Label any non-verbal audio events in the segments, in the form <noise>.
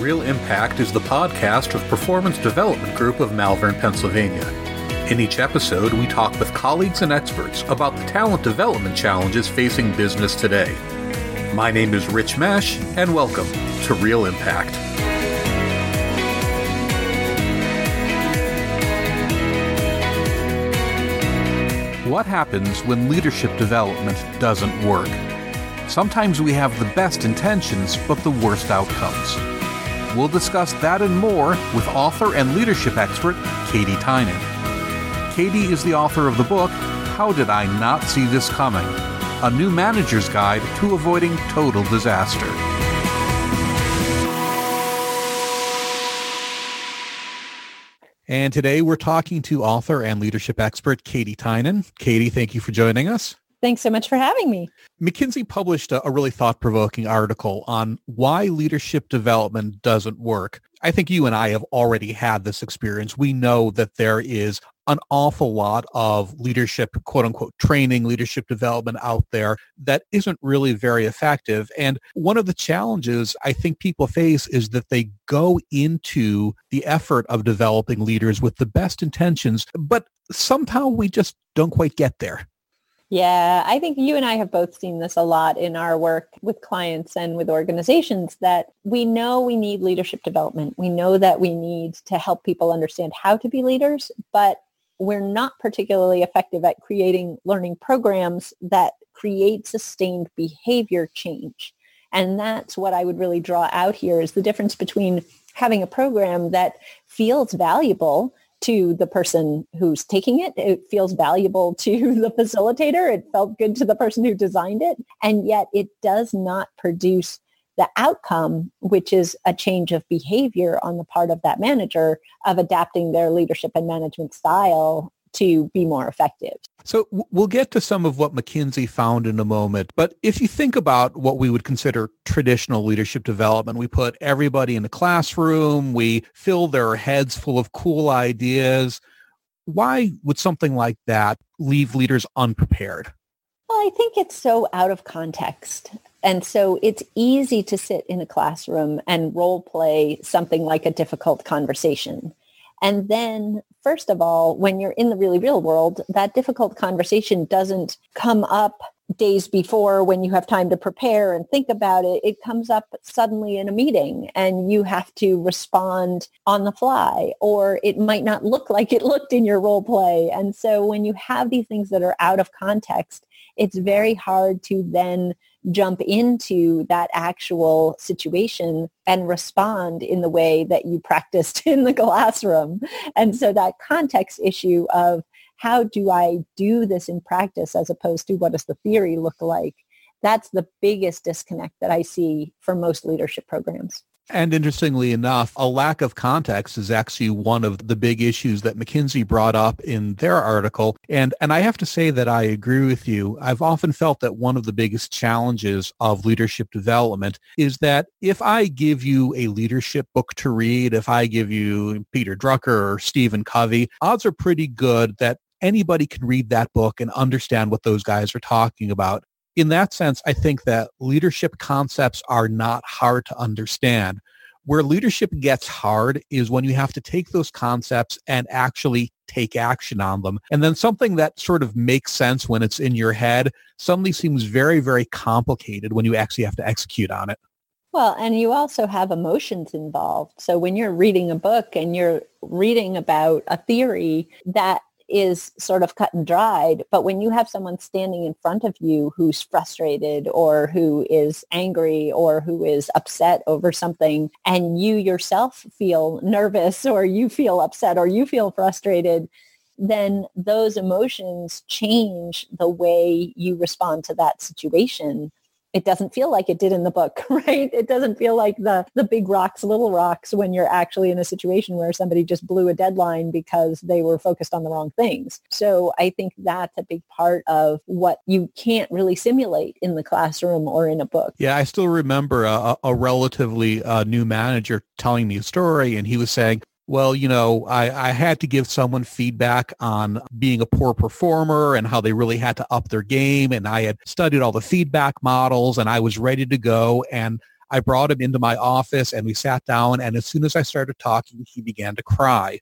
Real Impact is the podcast of Performance Development Group of Malvern, Pennsylvania. In each episode, we talk with colleagues and experts about the talent development challenges facing business today. My name is Rich Mesch, and welcome to Real Impact. What happens when leadership development doesn't work? Sometimes we have the best intentions, but the worst outcomes. We'll discuss that and more with author and leadership expert Katy Tynan. Katy is the author of the book, How Did I Not See This Coming? A New Manager's Guide to Avoiding Total Disaster. And today we're talking to author and leadership expert Katy Tynan. Katy, thank you for joining us. Thanks so much for having me. McKinsey published a, a really thought-provoking article on why leadership development doesn't work. I think you and I have already had this experience. We know that there is an awful lot of leadership, quote unquote, training, leadership development out there that isn't really very effective. And one of the challenges I think people face is that they go into the effort of developing leaders with the best intentions, but somehow we just don't quite get there. Yeah, I think you and I have both seen this a lot in our work with clients and with organizations that we know we need leadership development. We know that we need to help people understand how to be leaders, but we're not particularly effective at creating learning programs that create sustained behavior change. And that's what I would really draw out here is the difference between having a program that feels valuable to the person who's taking it. It feels valuable <laughs> to the facilitator. It felt good to the person who designed it. And yet it does not produce the outcome, which is a change of behavior on the part of that manager of adapting their leadership and management style to be more effective. So we'll get to some of what McKinsey found in a moment. But if you think about what we would consider traditional leadership development, we put everybody in a classroom, we fill their heads full of cool ideas. Why would something like that leave leaders unprepared? Well, I think it's so out of context. And so it's easy to sit in a classroom and role play something like a difficult conversation. And then, first of all, when you're in the really real world, that difficult conversation doesn't come up days before when you have time to prepare and think about it. It comes up suddenly in a meeting and you have to respond on the fly or it might not look <laughs> like it looked in your role play. And so when you have these things that are out of context, it's very hard to then jump into that actual situation and respond in the way that you practiced <laughs> in the classroom. And so that context issue of how do I do this in practice as opposed to what does the theory look like? That's the biggest disconnect that I see for most leadership programs. And interestingly enough, a lack of context is actually one of the big issues that McKinsey brought up in their article. And, and I have to say that I agree with you. I've often felt that one of the biggest challenges of leadership development is that if I give you a leadership book to read, if I give you Peter Drucker or Stephen Covey, odds are pretty good that anybody can read that book and understand what those guys are talking about in that sense, I think that leadership concepts are not hard to understand. Where leadership gets hard is when you have to take those concepts and actually take action on them. And then something that sort of makes sense when it's in your head suddenly seems very, very complicated when you actually have to execute on it. Well, and you also have emotions involved. So when you're reading a book and you're reading about a theory that is sort of cut and dried. But when you have someone standing in front of you who's frustrated or who is angry or who is upset over something and you yourself feel nervous or you feel upset or you feel frustrated, then those emotions change the way you respond to that situation it doesn't feel like it did in the book, <laughs> right? It doesn't feel like the the big rocks, little rocks when you're actually in a situation where somebody just blew a deadline because they were focused on the wrong things. So I think that's a big part of what you can't really simulate in the classroom or in a book. Yeah, I still remember a, a relatively uh, new manager telling me a story and he was saying, well, you know, I, I had to give someone feedback on being a poor performer and how they really had to up their game. And I had studied all the feedback models and I was ready to go. And I brought him into my office and we sat down. And as soon as I started talking, he began to cry.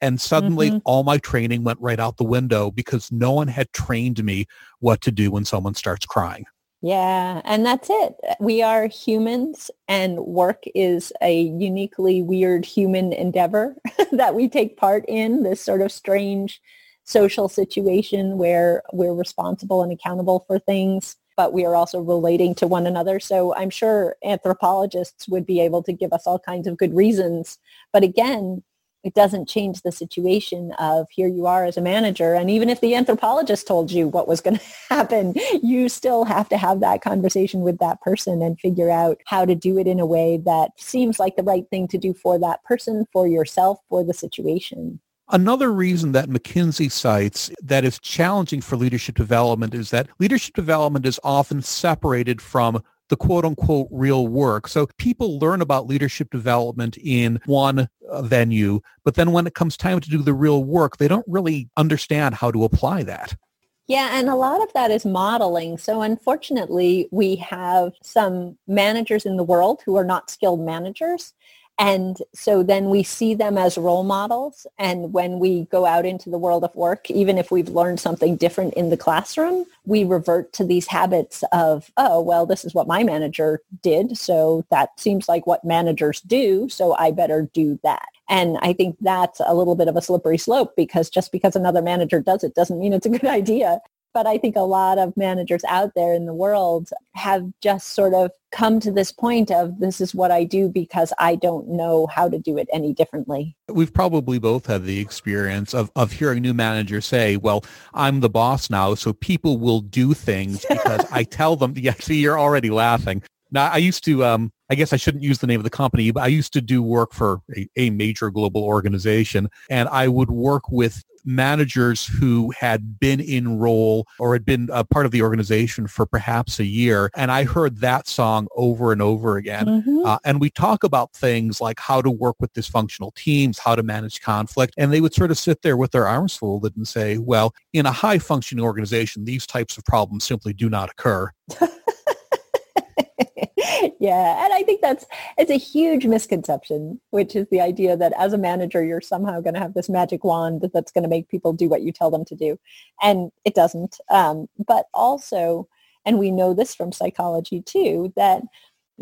And suddenly mm-hmm. all my training went right out the window because no one had trained me what to do when someone starts crying. Yeah, and that's it. We are humans and work is a uniquely weird human endeavor <laughs> that we take part in, this sort of strange social situation where we're responsible and accountable for things, but we are also relating to one another. So I'm sure anthropologists would be able to give us all kinds of good reasons. But again, it doesn't change the situation of here you are as a manager. And even if the anthropologist told you what was going <laughs> to happen, you still have to have that conversation with that person and figure out how to do it in a way that seems like the right thing to do for that person, for yourself, for the situation. Another reason that McKinsey cites that is challenging for leadership development is that leadership development is often separated from the quote unquote real work. So people learn about leadership development in one uh, venue, but then when it comes time to do the real work, they don't really understand how to apply that. Yeah, and a lot of that is modeling. So unfortunately, we have some managers in the world who are not skilled managers and so then we see them as role models. And when we go out into the world of work, even if we've learned something different in the classroom, we revert to these habits of, oh, well, this is what my manager did. So that seems like what managers do. So I better do that. And I think that's a little bit of a slippery slope because just because another manager does it doesn't mean it's a good <laughs> idea. But I think a lot of managers out there in the world have just sort of come to this point of this is what I do because I don't know how to do it any differently. We've probably both had the experience of, of hearing new managers say, well, I'm the boss now, so people will do things because I tell them, <laughs> yeah, see, you're already laughing. Now, I used to, um, I guess I shouldn't use the name of the company, but I used to do work for a, a major global organization and I would work with managers who had been in role or had been a part of the organization for perhaps a year. And I heard that song over and over again. Mm-hmm. Uh, and we talk about things like how to work with dysfunctional teams, how to manage conflict. And they would sort of sit there with their arms folded and say, well, in a high functioning organization, these types of problems simply do not occur. <laughs> yeah, and I think that's it's a huge misconception, which is the idea that as a manager you're somehow going to have this magic wand that's going to make people do what you tell them to do, and it doesn't. Um, but also, and we know this from psychology too, that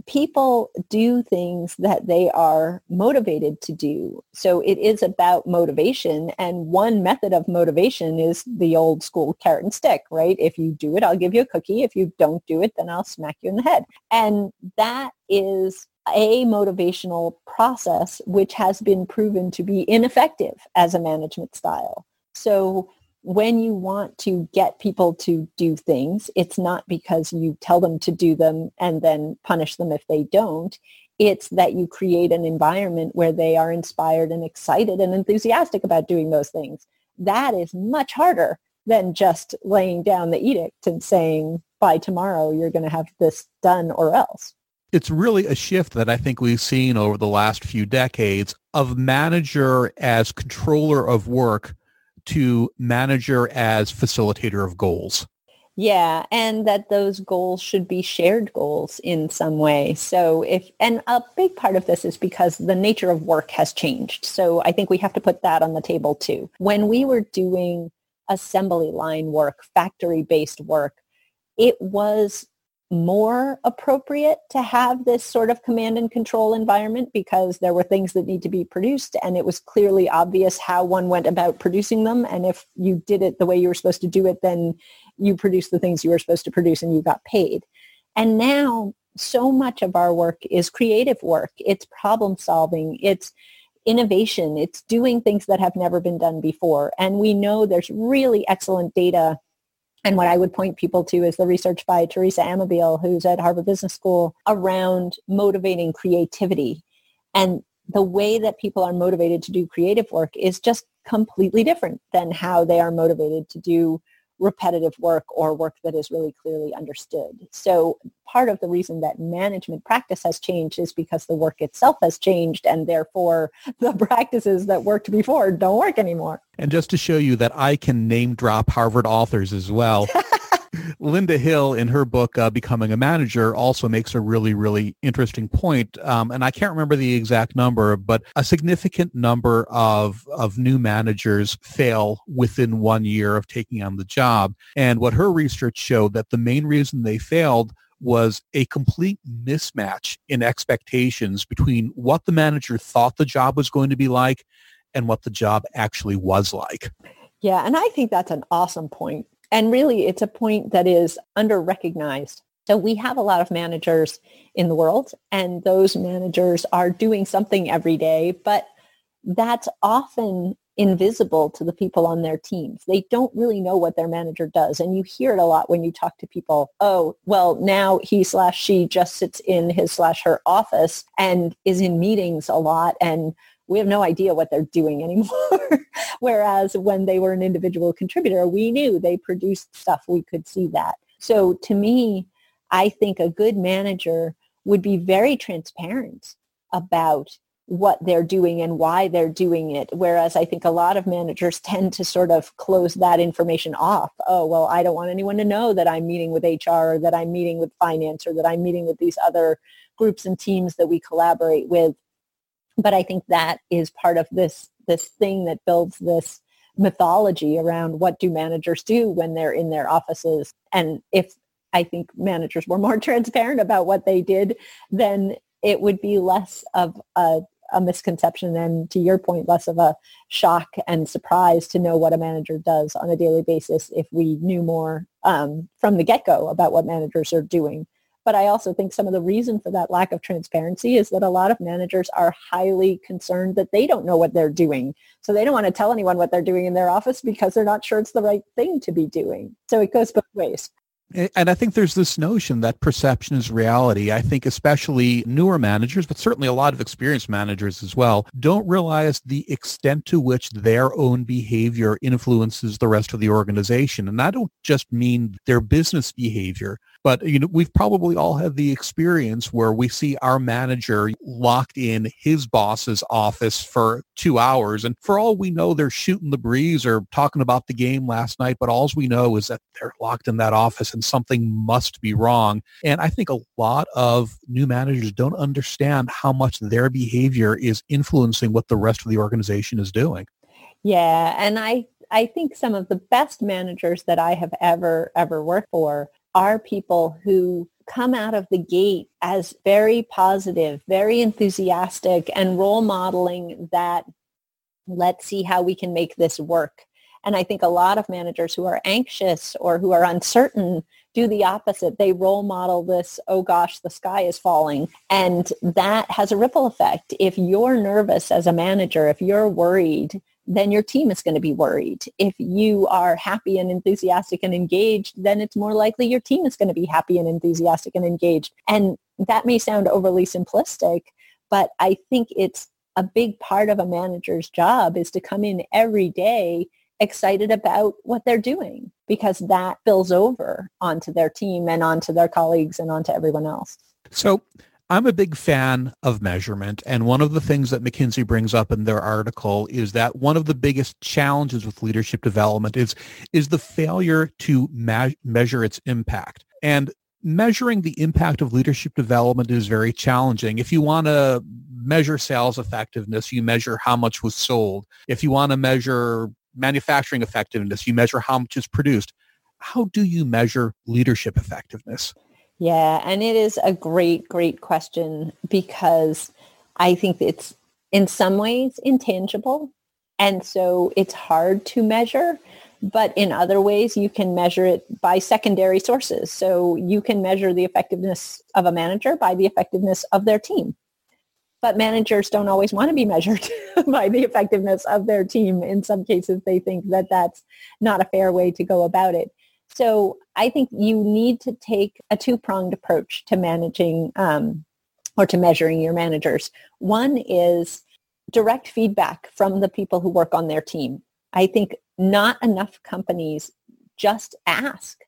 people do things that they are motivated to do. So it is about motivation. And one method of motivation is the old school carrot and stick, right? If you do it, I'll give you a cookie. If you don't do it, then I'll smack you in the head. And that is a motivational process which has been proven to be ineffective as a management style. So when you want to get people to do things, it's not because you tell them to do them and then punish them if they don't. It's that you create an environment where they are inspired and excited and enthusiastic about doing those things. That is much harder than just laying down the edict and saying, by tomorrow, you're going to have this done or else. It's really a shift that I think we've seen over the last few decades of manager as controller of work to manager as facilitator of goals. Yeah, and that those goals should be shared goals in some way. So if, and a big part of this is because the nature of work has changed. So I think we have to put that on the table too. When we were doing assembly line work, factory-based work, it was more appropriate to have this sort of command and control environment because there were things that need to be produced and it was clearly obvious how one went about producing them. And if you did it the way you were supposed to do it, then you produced the things you were supposed to produce and you got paid. And now so much of our work is creative work. It's problem solving. It's innovation. It's doing things that have never been done before. And we know there's really excellent data and what I would point people to is the research by Teresa Amabile, who's at Harvard Business School, around motivating creativity. And the way that people are motivated to do creative work is just completely different than how they are motivated to do repetitive work or work that is really clearly understood. So part of the reason that management practice has changed is because the work itself has changed and therefore <laughs> the practices that worked before don't work anymore. And just to show you that I can name drop Harvard authors as well. <laughs> Linda Hill, in her book uh, "Becoming a Manager," also makes a really, really interesting point. Um, and I can't remember the exact number, but a significant number of of new managers fail within one year of taking on the job. And what her research showed that the main reason they failed was a complete mismatch in expectations between what the manager thought the job was going to be like and what the job actually was like. Yeah, and I think that's an awesome point. And really, it's a point that is under recognized. So we have a lot of managers in the world, and those managers are doing something every day, but that's often invisible to the people on their teams. They don't really know what their manager does. And you hear it a lot when you talk to people. Oh, well, now he slash she just sits in his slash her office and is in meetings a lot and we have no idea what they're doing anymore. <laughs> Whereas when they were an individual contributor, we knew they produced stuff. We could see that. So to me, I think a good manager would be very transparent about what they're doing and why they're doing it. Whereas I think a lot of managers <laughs> tend to sort of close that information off. Oh, well, I don't want anyone to know that I'm meeting with HR or that I'm meeting with finance or that I'm meeting with these other groups and teams that we collaborate with but I think that is part of this this thing that builds this mythology around what do managers do when they're in their offices. And if I think managers were more <laughs> transparent about what they did, then it would be less of a, a misconception and to your point, less of a shock and surprise to know what a manager does on a daily basis if we knew more um, from the get-go about what managers are doing. But I also think some of the reason for that lack of transparency is that a lot of managers are highly concerned that they don't know what they're doing. So they don't want to tell anyone what they're doing in their office because they're not sure it's the right thing to be doing. So it goes both ways. And I think there's this notion that perception is reality. I think especially newer managers, but certainly a lot of experienced managers as well, don't realize the extent to which their own behavior influences the rest of the organization. And I don't just mean their business behavior, but you know, we've probably all had the experience where we see our manager locked in his boss's office for two hours, and for all we know, they're shooting the breeze or talking about the game last night. But all we know is that they're locked in that office, and something must be wrong. And I think a lot of new managers don't understand how much their behavior is influencing what the rest of the organization is doing. Yeah, and I I think some of the best managers that I have ever ever worked for are people who come out of the gate as very positive, very enthusiastic and role modeling that let's see how we can make this work. And I think a lot of managers who are anxious or who are uncertain do the opposite. They role model this, oh gosh, the sky is falling. And that has a ripple effect. If you're nervous as a manager, if you're worried, then your team is going to be worried. If you are happy and enthusiastic and engaged, then it's more likely your team is going to be happy and enthusiastic and engaged. And that may sound overly simplistic, but I think it's a big part of a manager's job is to come in every day excited about what they're doing because that spills over onto their team and onto their colleagues and onto everyone else. So I'm a big fan of measurement. And one of the mm-hmm. things that McKinsey brings up in their article is that one of the biggest challenges with leadership development is, is the failure to ma- measure its impact. And measuring the impact of leadership development is very challenging. If you want to measure sales effectiveness, you measure how much was sold. If you want to measure manufacturing effectiveness, you measure how much is produced. How do you measure leadership effectiveness? Yeah, and it is a great, great question because I think it's in some ways intangible. And so it's hard to measure, but in other ways you can measure it by secondary sources. So you can measure the effectiveness of a manager by the effectiveness of their team. But managers don't always want to be measured <laughs> by the effectiveness of their team. In some cases, they think that that's not a fair way to go about it. So I think you need to take a two-pronged approach to managing um, or to measuring your managers. One is direct feedback from the people who work on their team. I think not enough companies just ask,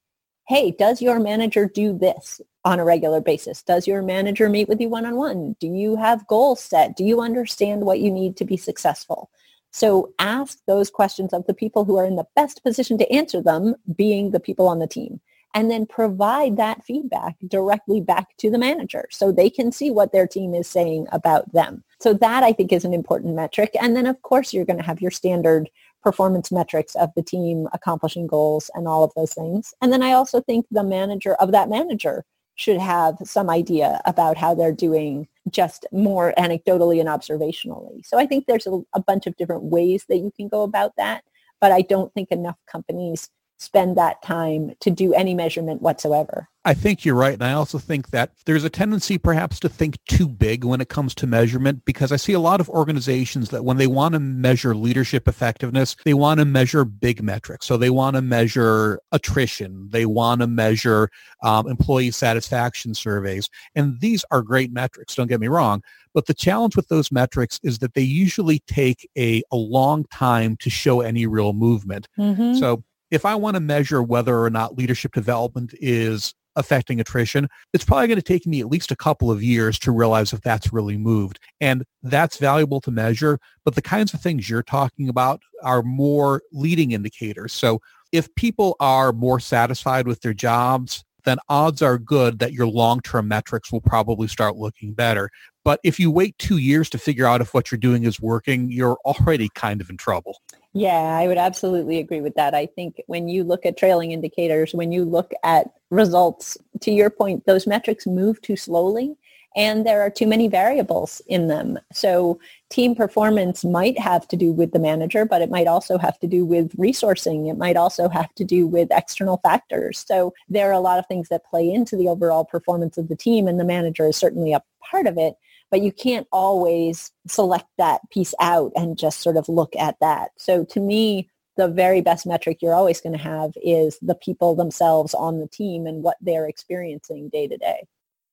hey, does your manager do this on a regular basis? Does your manager meet with you one-on-one? Do you have goals set? Do you understand what you need to be successful? So ask those questions of the people who are in the best position to answer them, being the people on the team. and then provide that feedback directly back to the manager so they can see what their team is saying about them. So that I think is an important metric. And then of course you're going to have your standard performance metrics of the team accomplishing goals and all of those things. And then I also think the manager of that manager should have some idea about how they're doing just more anecdotally and observationally. So I think there's a, a bunch of different ways that you can go about that, but I don't think enough companies spend that time to do any measurement whatsoever. I think you're right. And I also think that there's a tendency perhaps to think too big when it comes to measurement because I see a lot of organizations that when they want to measure leadership effectiveness, they want to measure big metrics. So they want to measure attrition. They want to measure um, employee satisfaction surveys. And these are great metrics, don't get me wrong. But the challenge with those metrics is that they usually take a, a long time to show any real movement. Mm-hmm. So if I want to measure whether or not leadership development is affecting attrition, it's probably going to take me at least a couple of years to realize if that's really moved. And that's valuable to measure. But the kinds of things you're talking about are more leading indicators. So if people are more satisfied with their jobs, then odds are good that your long-term metrics will probably start looking better. But if you wait two years to figure out if what you're doing is working, you're already kind of in trouble. Yeah, I would absolutely agree with that. I think when you look at trailing indicators, when you look at results, to your point, those metrics move too slowly and there are too many variables in them. So team performance might have to do with the manager, but it might also have to do with resourcing. It might also have to do with external factors. So there are a lot of things that play into the overall performance of the team and the manager is certainly a part of it but you can't always select that piece out and just sort of look at that. So to me, the very best metric you're always going to have is the people themselves on the team and what they're experiencing day to day.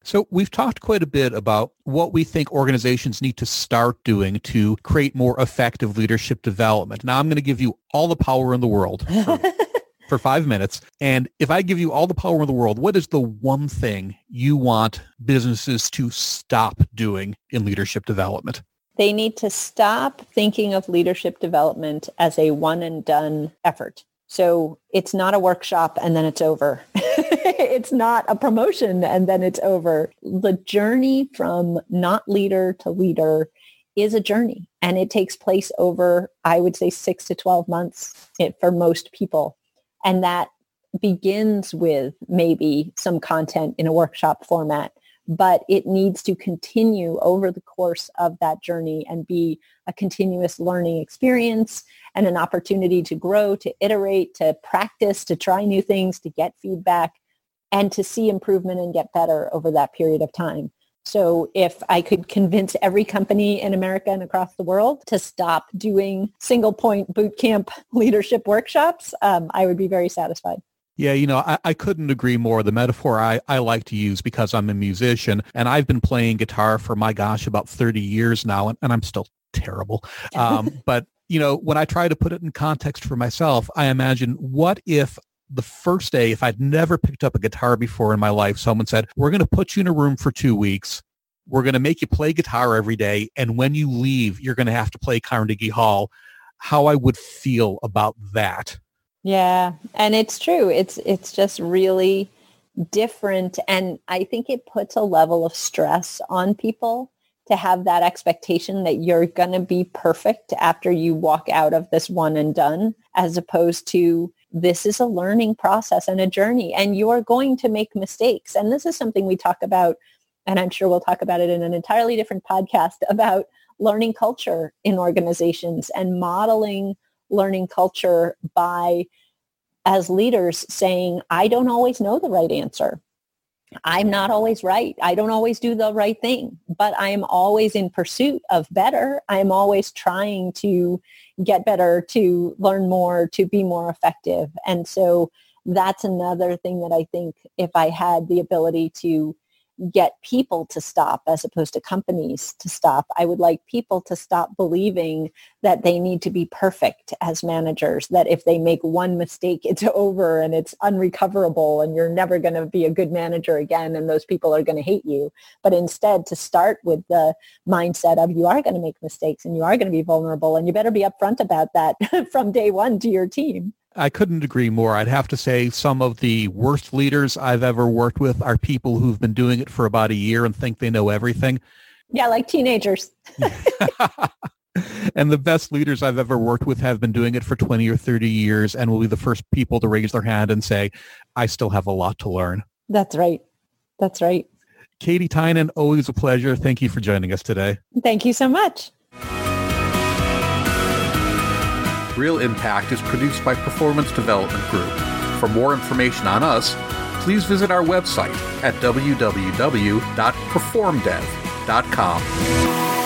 So we've talked quite a bit about what we think organizations need to start doing to create more effective leadership development. Now I'm going to give you all the power in the world <laughs> for five minutes. And if I give you all the power in the world, what is the one thing you want businesses to stop doing in leadership development? They need to stop thinking of leadership development as a one and done effort. So it's not a workshop and then it's over. <laughs> it's not a promotion and then it's over. The journey from not leader to leader is a journey and it takes place over, I would say, six to 12 months for most people. And that begins with maybe some content in a workshop format, but it needs to continue over the course of that journey and be a continuous learning experience and an opportunity to grow, to iterate, to practice, to try new things, to get feedback, and to see improvement and get better over that period of time. So if I could convince every company in America and across the world to stop doing single point boot camp <laughs> leadership workshops, um, I would be very satisfied. Yeah, you know, I, I couldn't agree more. The metaphor I, I like to use because I'm a musician and I've been playing guitar for, my gosh, about 30 years now, and, and I'm still terrible. <laughs> Um, but, you know, when I try to put it in context for myself, I imagine what if the first day, if I'd never picked up a guitar before in my life, someone said, we're going to put you in a room for two weeks. We're going to make you play guitar every day. And when you leave, you're going to have to play Carnegie Hall. How I would feel about that. Yeah. And it's true. It's, it's just really different. And I think it puts a level of stress on people to have that expectation that you're going to be perfect after you walk out of this one and done, as opposed to this is a learning process and a journey and you are going to make mistakes. And this is something we talk about, and I'm sure we'll talk about it in an entirely different podcast about learning culture in organizations and modeling learning culture by as leaders saying, I don't always know the right answer. I'm not always right. I don't always do the right thing, but I'm always in pursuit of better. I'm always trying to get better, to learn more, to be more effective. And so that's another thing that I think if I had the ability to get people to stop as opposed to companies to stop. I would like people to stop believing that they need to be perfect as managers, that if they make one mistake, it's <laughs> over and it's unrecoverable and you're never going to be a good manager again and those people are going to hate you. But instead to start with the mindset of you are going to make mistakes and you are going to be vulnerable and you better be upfront about that <laughs> from day one to your team. I couldn't agree more. I'd have to say some of the worst leaders I've ever worked with are people who've been doing it for about a year and think they know everything. Yeah, like teenagers. <laughs> and the best leaders I've ever worked with have been doing it for 20 or 30 years and will be the first people to raise their hand and say, I still have a lot to learn. That's right. That's right. Katy Tynan, always a pleasure. Thank you for joining us today. Thank you so much. Real Impact is produced by Performance Development Group. For more information on us, please visit our website at www.performdev.com.